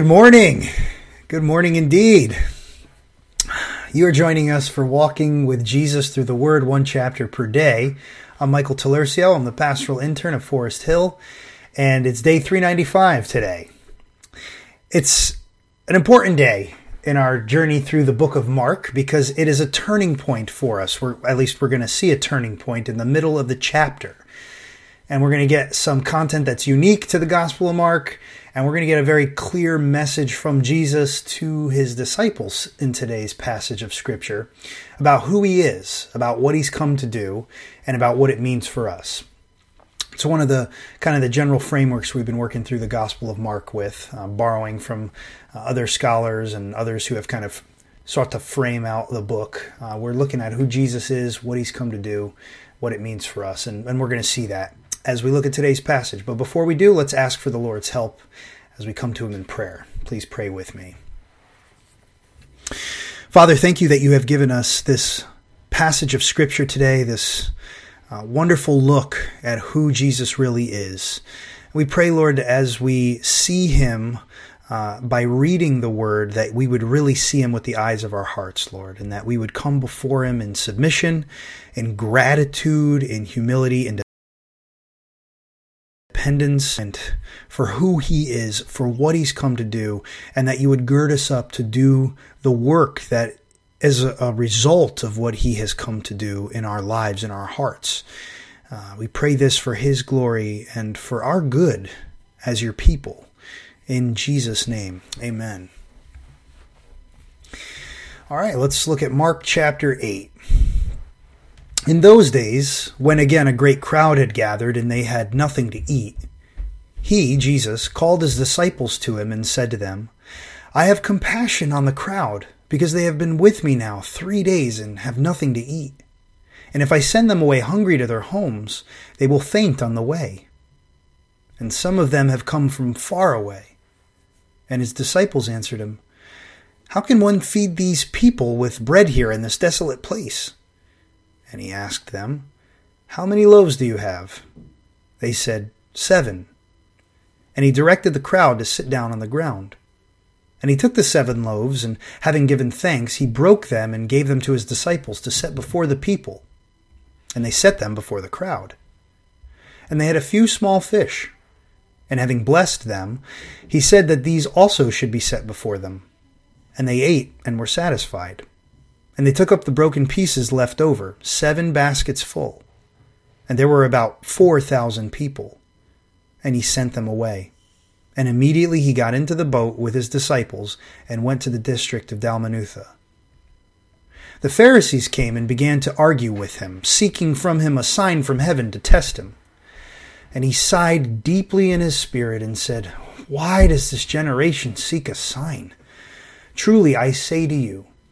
Good morning. Good morning indeed. You are joining us for Walking with Jesus Through the Word, one chapter per day. I'm Michael Talercio. I'm the pastoral intern of Forest Hill, and it's day 395 today. It's an important day in our journey through the book of Mark because it is a turning point for us. We're, at least we're going to see a turning point in the middle of the chapter. And we're going to get some content that's unique to the Gospel of Mark, and we're going to get a very clear message from Jesus to his disciples in today's passage of Scripture about who he is, about what he's come to do, and about what it means for us. It's one of the kind of the general frameworks we've been working through the Gospel of Mark with, uh, borrowing from uh, other scholars and others who have kind of sought to frame out the book. Uh, we're looking at who Jesus is, what he's come to do, what it means for us, and, and we're going to see that as we look at today's passage. But before we do, let's ask for the Lord's help as we come to Him in prayer. Please pray with me. Father, thank you that you have given us this passage of Scripture today, this uh, wonderful look at who Jesus really is. We pray, Lord, as we see Him. Uh, by reading the word, that we would really see him with the eyes of our hearts, Lord, and that we would come before him in submission, in gratitude, in humility, in dependence and for who he is, for what he's come to do, and that you would gird us up to do the work that is a, result of what he has come to do in our lives, in our hearts. Uh, we pray this for his glory and for our good as your people. In Jesus' name, amen. All right, let's look at Mark chapter 8. In those days, when again a great crowd had gathered and they had nothing to eat, he, Jesus, called his disciples to him and said to them, I have compassion on the crowd, because they have been with me now three days and have nothing to eat. And if I send them away hungry to their homes, they will faint on the way. And some of them have come from far away. And his disciples answered him, How can one feed these people with bread here in this desolate place? And he asked them, How many loaves do you have? They said, Seven. And he directed the crowd to sit down on the ground. And he took the seven loaves, and having given thanks, he broke them and gave them to his disciples to set before the people. And they set them before the crowd. And they had a few small fish. And having blessed them, he said that these also should be set before them. And they ate and were satisfied. And they took up the broken pieces left over, seven baskets full. And there were about four thousand people. And he sent them away. And immediately he got into the boat with his disciples and went to the district of Dalmanutha. The Pharisees came and began to argue with him, seeking from him a sign from heaven to test him. And he sighed deeply in his spirit and said, Why does this generation seek a sign? Truly I say to you,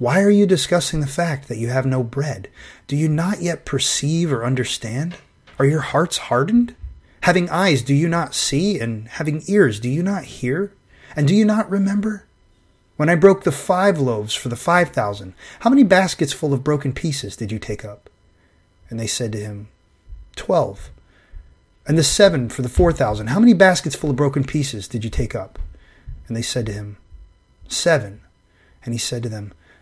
why are you discussing the fact that you have no bread? Do you not yet perceive or understand? Are your hearts hardened? Having eyes, do you not see? And having ears, do you not hear? And do you not remember? When I broke the five loaves for the five thousand, how many baskets full of broken pieces did you take up? And they said to him, Twelve. And the seven for the four thousand, how many baskets full of broken pieces did you take up? And they said to him, Seven. And he said to them,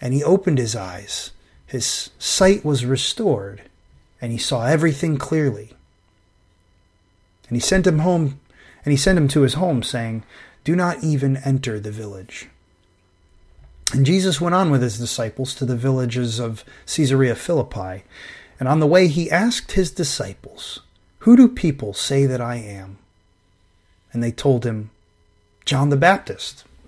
and he opened his eyes. His sight was restored, and he saw everything clearly. And he sent him home, and he sent him to his home, saying, Do not even enter the village. And Jesus went on with his disciples to the villages of Caesarea Philippi. And on the way, he asked his disciples, Who do people say that I am? And they told him, John the Baptist.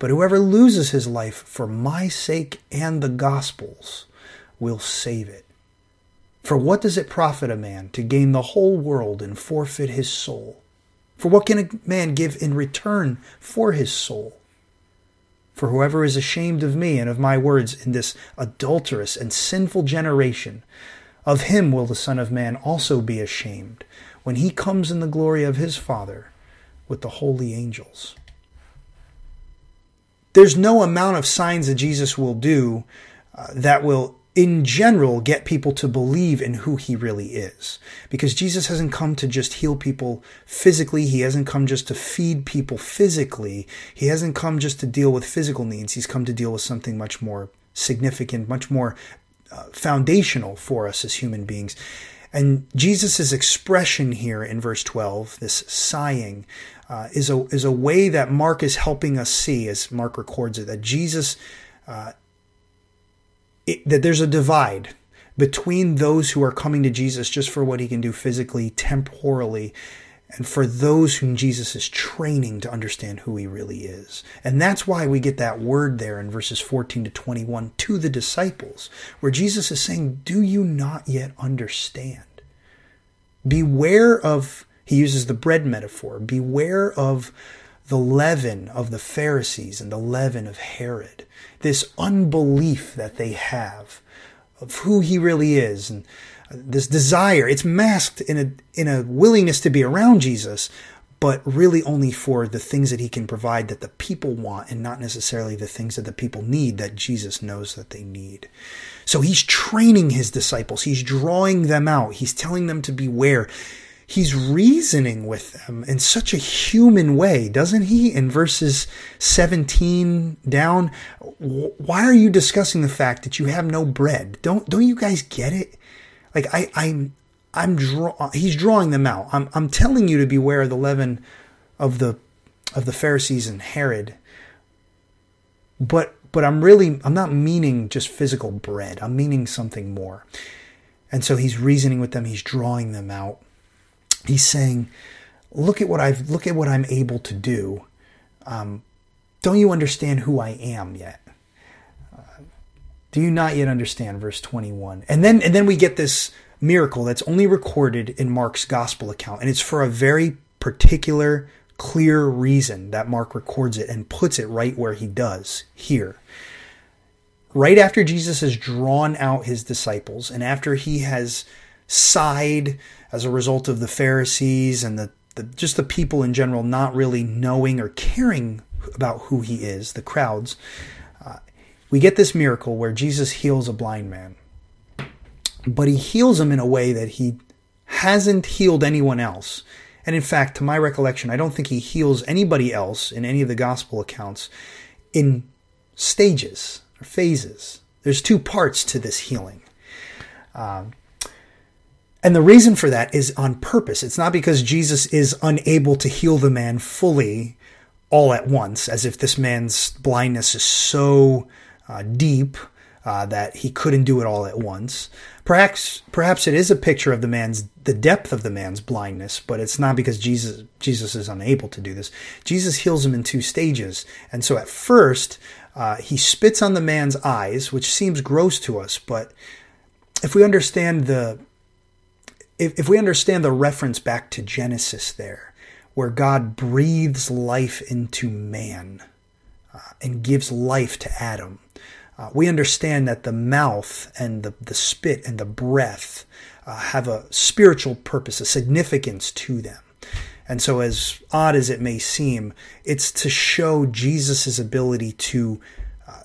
but whoever loses his life for my sake and the gospel's will save it. For what does it profit a man to gain the whole world and forfeit his soul? For what can a man give in return for his soul? For whoever is ashamed of me and of my words in this adulterous and sinful generation, of him will the Son of Man also be ashamed when he comes in the glory of his Father with the holy angels. There's no amount of signs that Jesus will do uh, that will in general get people to believe in who he really is. Because Jesus hasn't come to just heal people physically, he hasn't come just to feed people physically, he hasn't come just to deal with physical needs, he's come to deal with something much more significant, much more uh, foundational for us as human beings. And Jesus' expression here in verse 12, this sighing, uh, is, a, is a way that Mark is helping us see, as Mark records it, that Jesus uh, it, that there's a divide between those who are coming to Jesus just for what he can do physically, temporally, and for those whom Jesus is training to understand who he really is. And that's why we get that word there in verses 14 to 21 to the disciples, where Jesus is saying, Do you not yet understand? Beware of, he uses the bread metaphor, beware of the leaven of the Pharisees and the leaven of Herod, this unbelief that they have of who he really is and uh, this desire it's masked in a in a willingness to be around Jesus but really only for the things that he can provide that the people want and not necessarily the things that the people need that Jesus knows that they need. So he's training his disciples. He's drawing them out. He's telling them to beware he's reasoning with them in such a human way, doesn't he? In verses 17 down, why are you discussing the fact that you have no bread? Don't don't you guys get it? Like I I'm I'm draw he's drawing them out. I'm I'm telling you to beware of the leaven of the of the Pharisees and Herod. But but I'm really I'm not meaning just physical bread. I'm meaning something more. And so he's reasoning with them, he's drawing them out he's saying, "Look at what I've look at what I'm able to do. Um, don't you understand who I am yet? Uh, do you not yet understand?" Verse 21, and then and then we get this miracle that's only recorded in Mark's gospel account, and it's for a very particular, clear reason that Mark records it and puts it right where he does here. Right after Jesus has drawn out his disciples, and after he has sighed as a result of the Pharisees and the, the just the people in general not really knowing or caring about who he is, the crowds, uh, we get this miracle where Jesus heals a blind man. But he heals him in a way that he hasn't healed anyone else. And in fact, to my recollection, I don't think he heals anybody else in any of the gospel accounts in stages or phases. There's two parts to this healing. Um, and the reason for that is on purpose. It's not because Jesus is unable to heal the man fully all at once, as if this man's blindness is so uh, deep uh, that he couldn't do it all at once. Perhaps, perhaps it is a picture of the man's the depth of the man's blindness, but it's not because Jesus Jesus is unable to do this. Jesus heals him in two stages, and so at first uh, he spits on the man's eyes, which seems gross to us, but if we understand the if, if we understand the reference back to Genesis there, where God breathes life into man uh, and gives life to Adam, uh, we understand that the mouth and the, the spit and the breath uh, have a spiritual purpose, a significance to them. And so, as odd as it may seem, it's to show Jesus' ability to uh,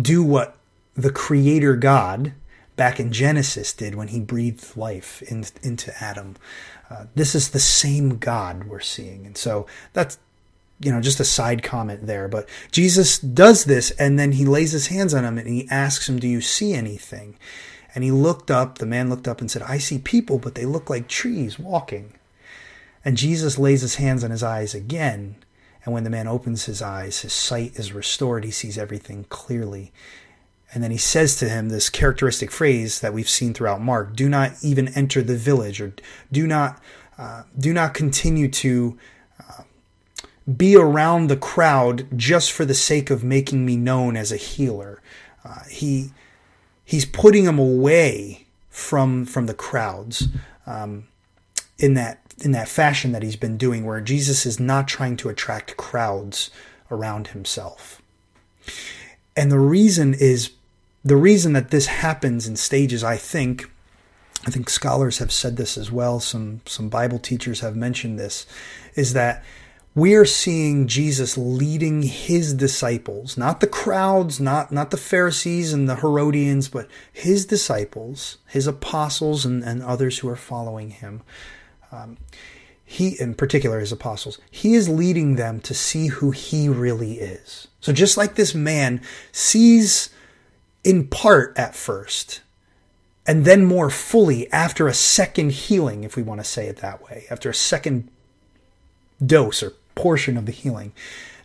do what the Creator God back in Genesis did when he breathed life in, into Adam. Uh, this is the same God we're seeing. And so that's, you know, just a side comment there. But Jesus does this and then he lays his hands on him and he asks him, Do you see anything? And he looked up, the man looked up and said, I see people, but they look like trees walking. And Jesus lays his hands on his eyes again. And when the man opens his eyes, his sight is restored. He sees everything clearly. And then he says to him this characteristic phrase that we've seen throughout Mark: "Do not even enter the village, or do not uh, do not continue to uh, be around the crowd just for the sake of making me known as a healer." Uh, he he's putting him away from from the crowds um, in that in that fashion that he's been doing, where Jesus is not trying to attract crowds around himself. And the reason is the reason that this happens in stages, I think, I think scholars have said this as well, some, some Bible teachers have mentioned this, is that we're seeing Jesus leading his disciples, not the crowds, not, not the Pharisees and the Herodians, but his disciples, his apostles, and, and others who are following him. Um, he, in particular, his apostles, he is leading them to see who he really is. So just like this man sees in part at first, and then more fully after a second healing, if we want to say it that way, after a second dose or portion of the healing.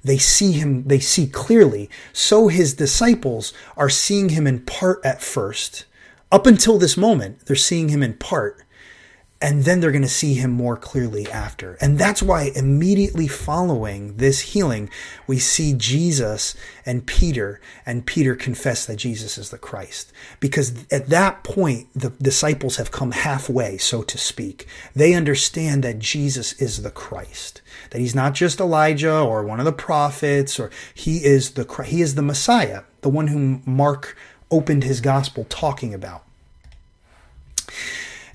They see him, they see clearly. So his disciples are seeing him in part at first. Up until this moment, they're seeing him in part and then they're going to see him more clearly after. And that's why immediately following this healing, we see Jesus and Peter, and Peter confess that Jesus is the Christ. Because at that point, the disciples have come halfway, so to speak. They understand that Jesus is the Christ, that he's not just Elijah or one of the prophets, or he is the, he is the Messiah, the one whom Mark opened his gospel talking about.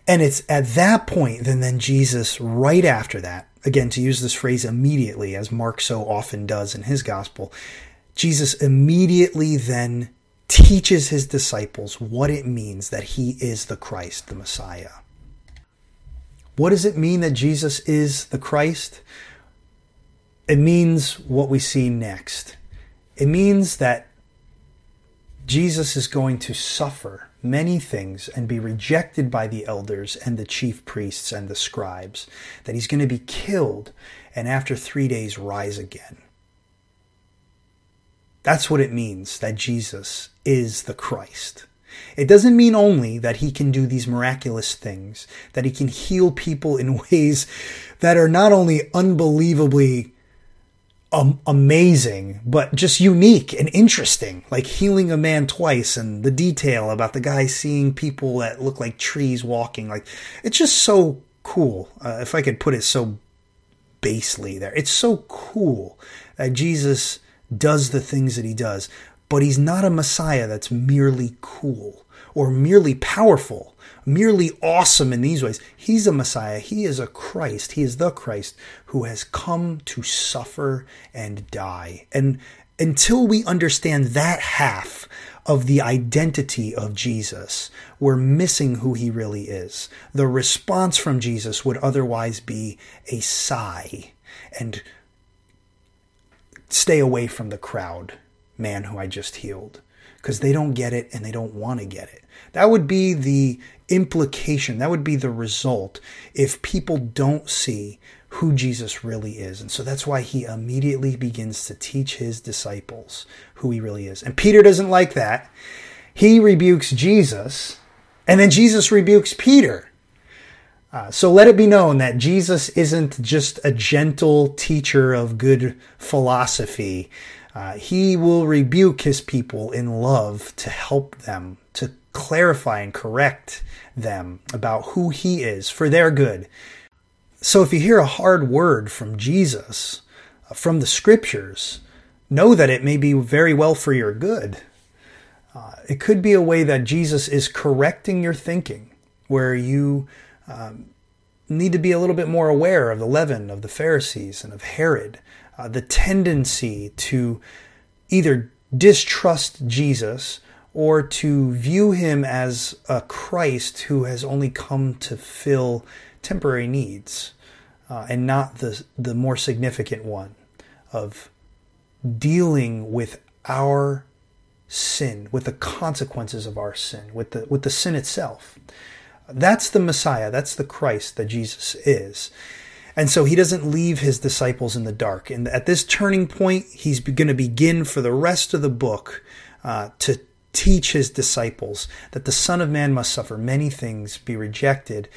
And it's at that point, then, then Jesus, right after that, again, to use this phrase immediately, as Mark so often does in his gospel, Jesus immediately then teaches his disciples what it means that he is the Christ, the Messiah. What does it mean that Jesus is the Christ? It means what we see next. It means that Jesus is going to suffer many things and be rejected by the elders and the chief priests and the scribes, that he's going to be killed and after three days rise again. That's what it means that Jesus is the Christ. It doesn't mean only that he can do these miraculous things, that he can heal people in ways that are not only unbelievably um, amazing, but just unique and interesting. Like healing a man twice and the detail about the guy seeing people that look like trees walking. Like it's just so cool. Uh, if I could put it so basely there, it's so cool that Jesus does the things that he does, but he's not a Messiah that's merely cool or merely powerful merely awesome in these ways. He's a Messiah. He is a Christ. He is the Christ who has come to suffer and die. And until we understand that half of the identity of Jesus, we're missing who he really is. The response from Jesus would otherwise be a sigh and stay away from the crowd, man who I just healed, because they don't get it and they don't want to get it. That would be the implication, that would be the result if people don't see who Jesus really is. And so that's why he immediately begins to teach his disciples who he really is. And Peter doesn't like that. He rebukes Jesus, and then Jesus rebukes Peter. Uh, so let it be known that Jesus isn't just a gentle teacher of good philosophy. Uh, he will rebuke his people in love to help them, to clarify and correct them about who he is for their good. So if you hear a hard word from Jesus, uh, from the scriptures, know that it may be very well for your good. Uh, it could be a way that Jesus is correcting your thinking, where you um, need to be a little bit more aware of the leaven of the Pharisees and of Herod, uh, the tendency to either distrust Jesus or to view him as a Christ who has only come to fill temporary needs uh, and not the, the more significant one of dealing with our sin, with the consequences of our sin, with the, with the sin itself. That's the Messiah. That's the Christ that Jesus is. And so he doesn't leave his disciples in the dark. And at this turning point, he's going to begin for the rest of the book uh, to teach his disciples that the Son of Man must suffer many things, be rejected,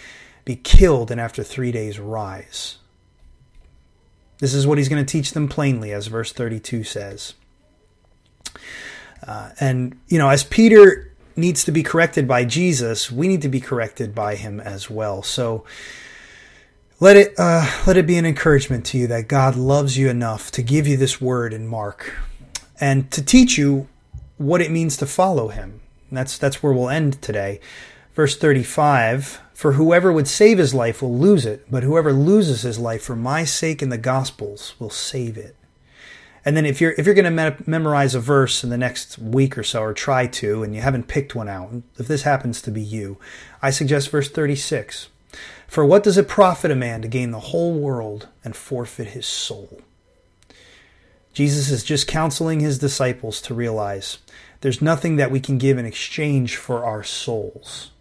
be killed, and after three days rise. This is what he's going to teach them plainly, as verse 32 says. Uh, and, you know, as Peter needs to be corrected by Jesus, we need to be corrected by him as well. So let it uh, let it be an encouragement to you that God loves you enough to give you this word in Mark and to teach you what it means to follow him. And that's that's where we'll end today. Verse 35 For whoever would save his life will lose it, but whoever loses his life for my sake and the gospel's will save it. And then if you're if you're going to me- memorize a verse in the next week or so, or try to, and you haven't picked one out, if this happens to be you, I suggest verse 36. For what does it profit a man to gain the whole world and forfeit his soul? Jesus is just counseling his disciples to realize there's nothing that we can give in exchange for our souls.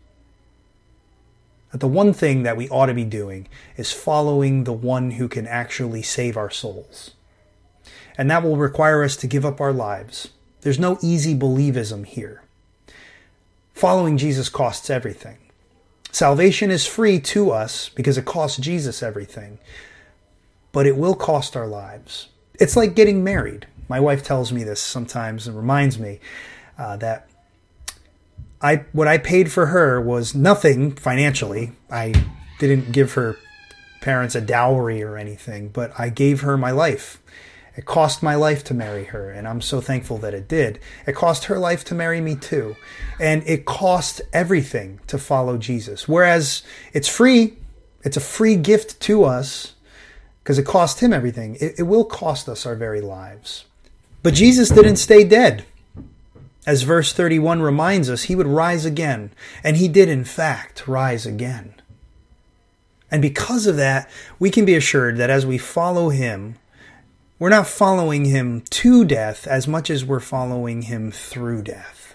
That the one thing that we ought to be doing is following the one who can actually save our souls and that will require us to give up our lives. There's no easy believism here. Following Jesus costs everything. Salvation is free to us because it costs Jesus everything, but it will cost our lives. It's like getting married. My wife tells me this sometimes and reminds me uh, that I what I paid for her was nothing financially. I didn't give her parents a dowry or anything, but I gave her my life. It cost my life to marry her, and I'm so thankful that it did. It cost her life to marry me too. And it cost everything to follow Jesus. Whereas it's free, it's a free gift to us because it cost him everything. It, it will cost us our very lives. But Jesus didn't stay dead. As verse 31 reminds us, he would rise again. And he did, in fact, rise again. And because of that, we can be assured that as we follow him, we're not following him to death as much as we're following him through death.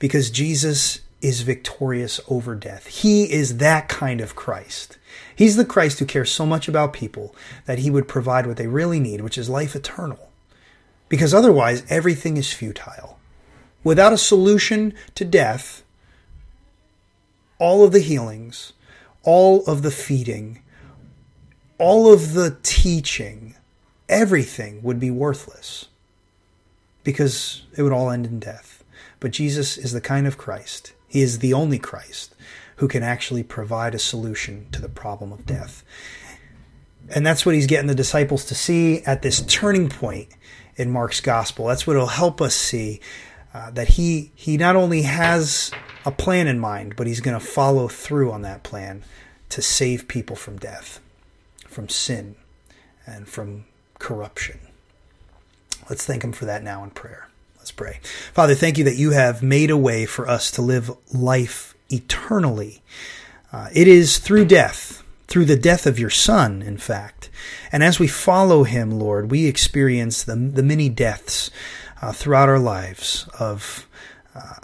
Because Jesus is victorious over death. He is that kind of Christ. He's the Christ who cares so much about people that he would provide what they really need, which is life eternal. Because otherwise, everything is futile. Without a solution to death, all of the healings, all of the feeding, all of the teaching, everything would be worthless because it would all end in death. But Jesus is the kind of Christ, He is the only Christ who can actually provide a solution to the problem of death. And that's what He's getting the disciples to see at this turning point in Mark's gospel. That's what will help us see uh, that he he not only has a plan in mind, but he's going to follow through on that plan to save people from death, from sin, and from corruption. Let's thank Him for that now in prayer. Let's pray. Father, thank you that you have made a way for us to live life eternally. Uh, it is through death, through the death of your Son, in fact. And as we follow Him, Lord, we experience the, the many deaths uh, throughout our lives of, uh,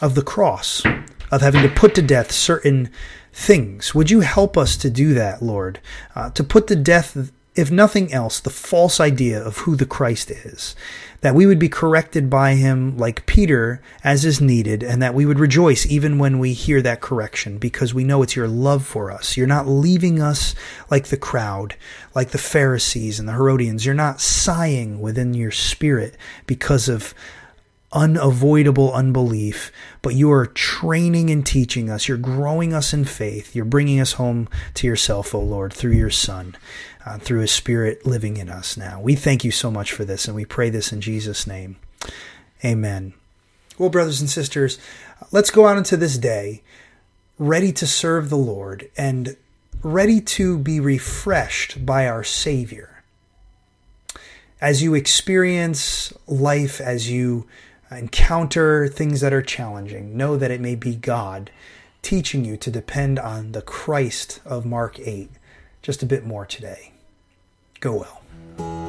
of the cross, of having to put to death certain things. Would you help us to do that, Lord? Uh, to put to death if nothing else, the false idea of who the Christ is, that we would be corrected by him like Peter as is needed, and that we would rejoice even when we hear that correction because we know it's your love for us. You're not leaving us like the crowd, like the Pharisees and the Herodians. You're not sighing within your spirit because of unavoidable unbelief, but you are training and teaching us. You're growing us in faith. You're bringing us home to yourself, O Lord, through your Son, uh, through His Spirit living in us now. We thank you so much for this, and we pray this in Jesus' name. Amen. Well, brothers and sisters, let's go out into this day ready to serve the Lord and ready to be refreshed by our Savior. As you experience life, as you encounter things that are challenging, know that it may be God teaching you to depend on the Christ of Mark 8 just a bit more today. Go well.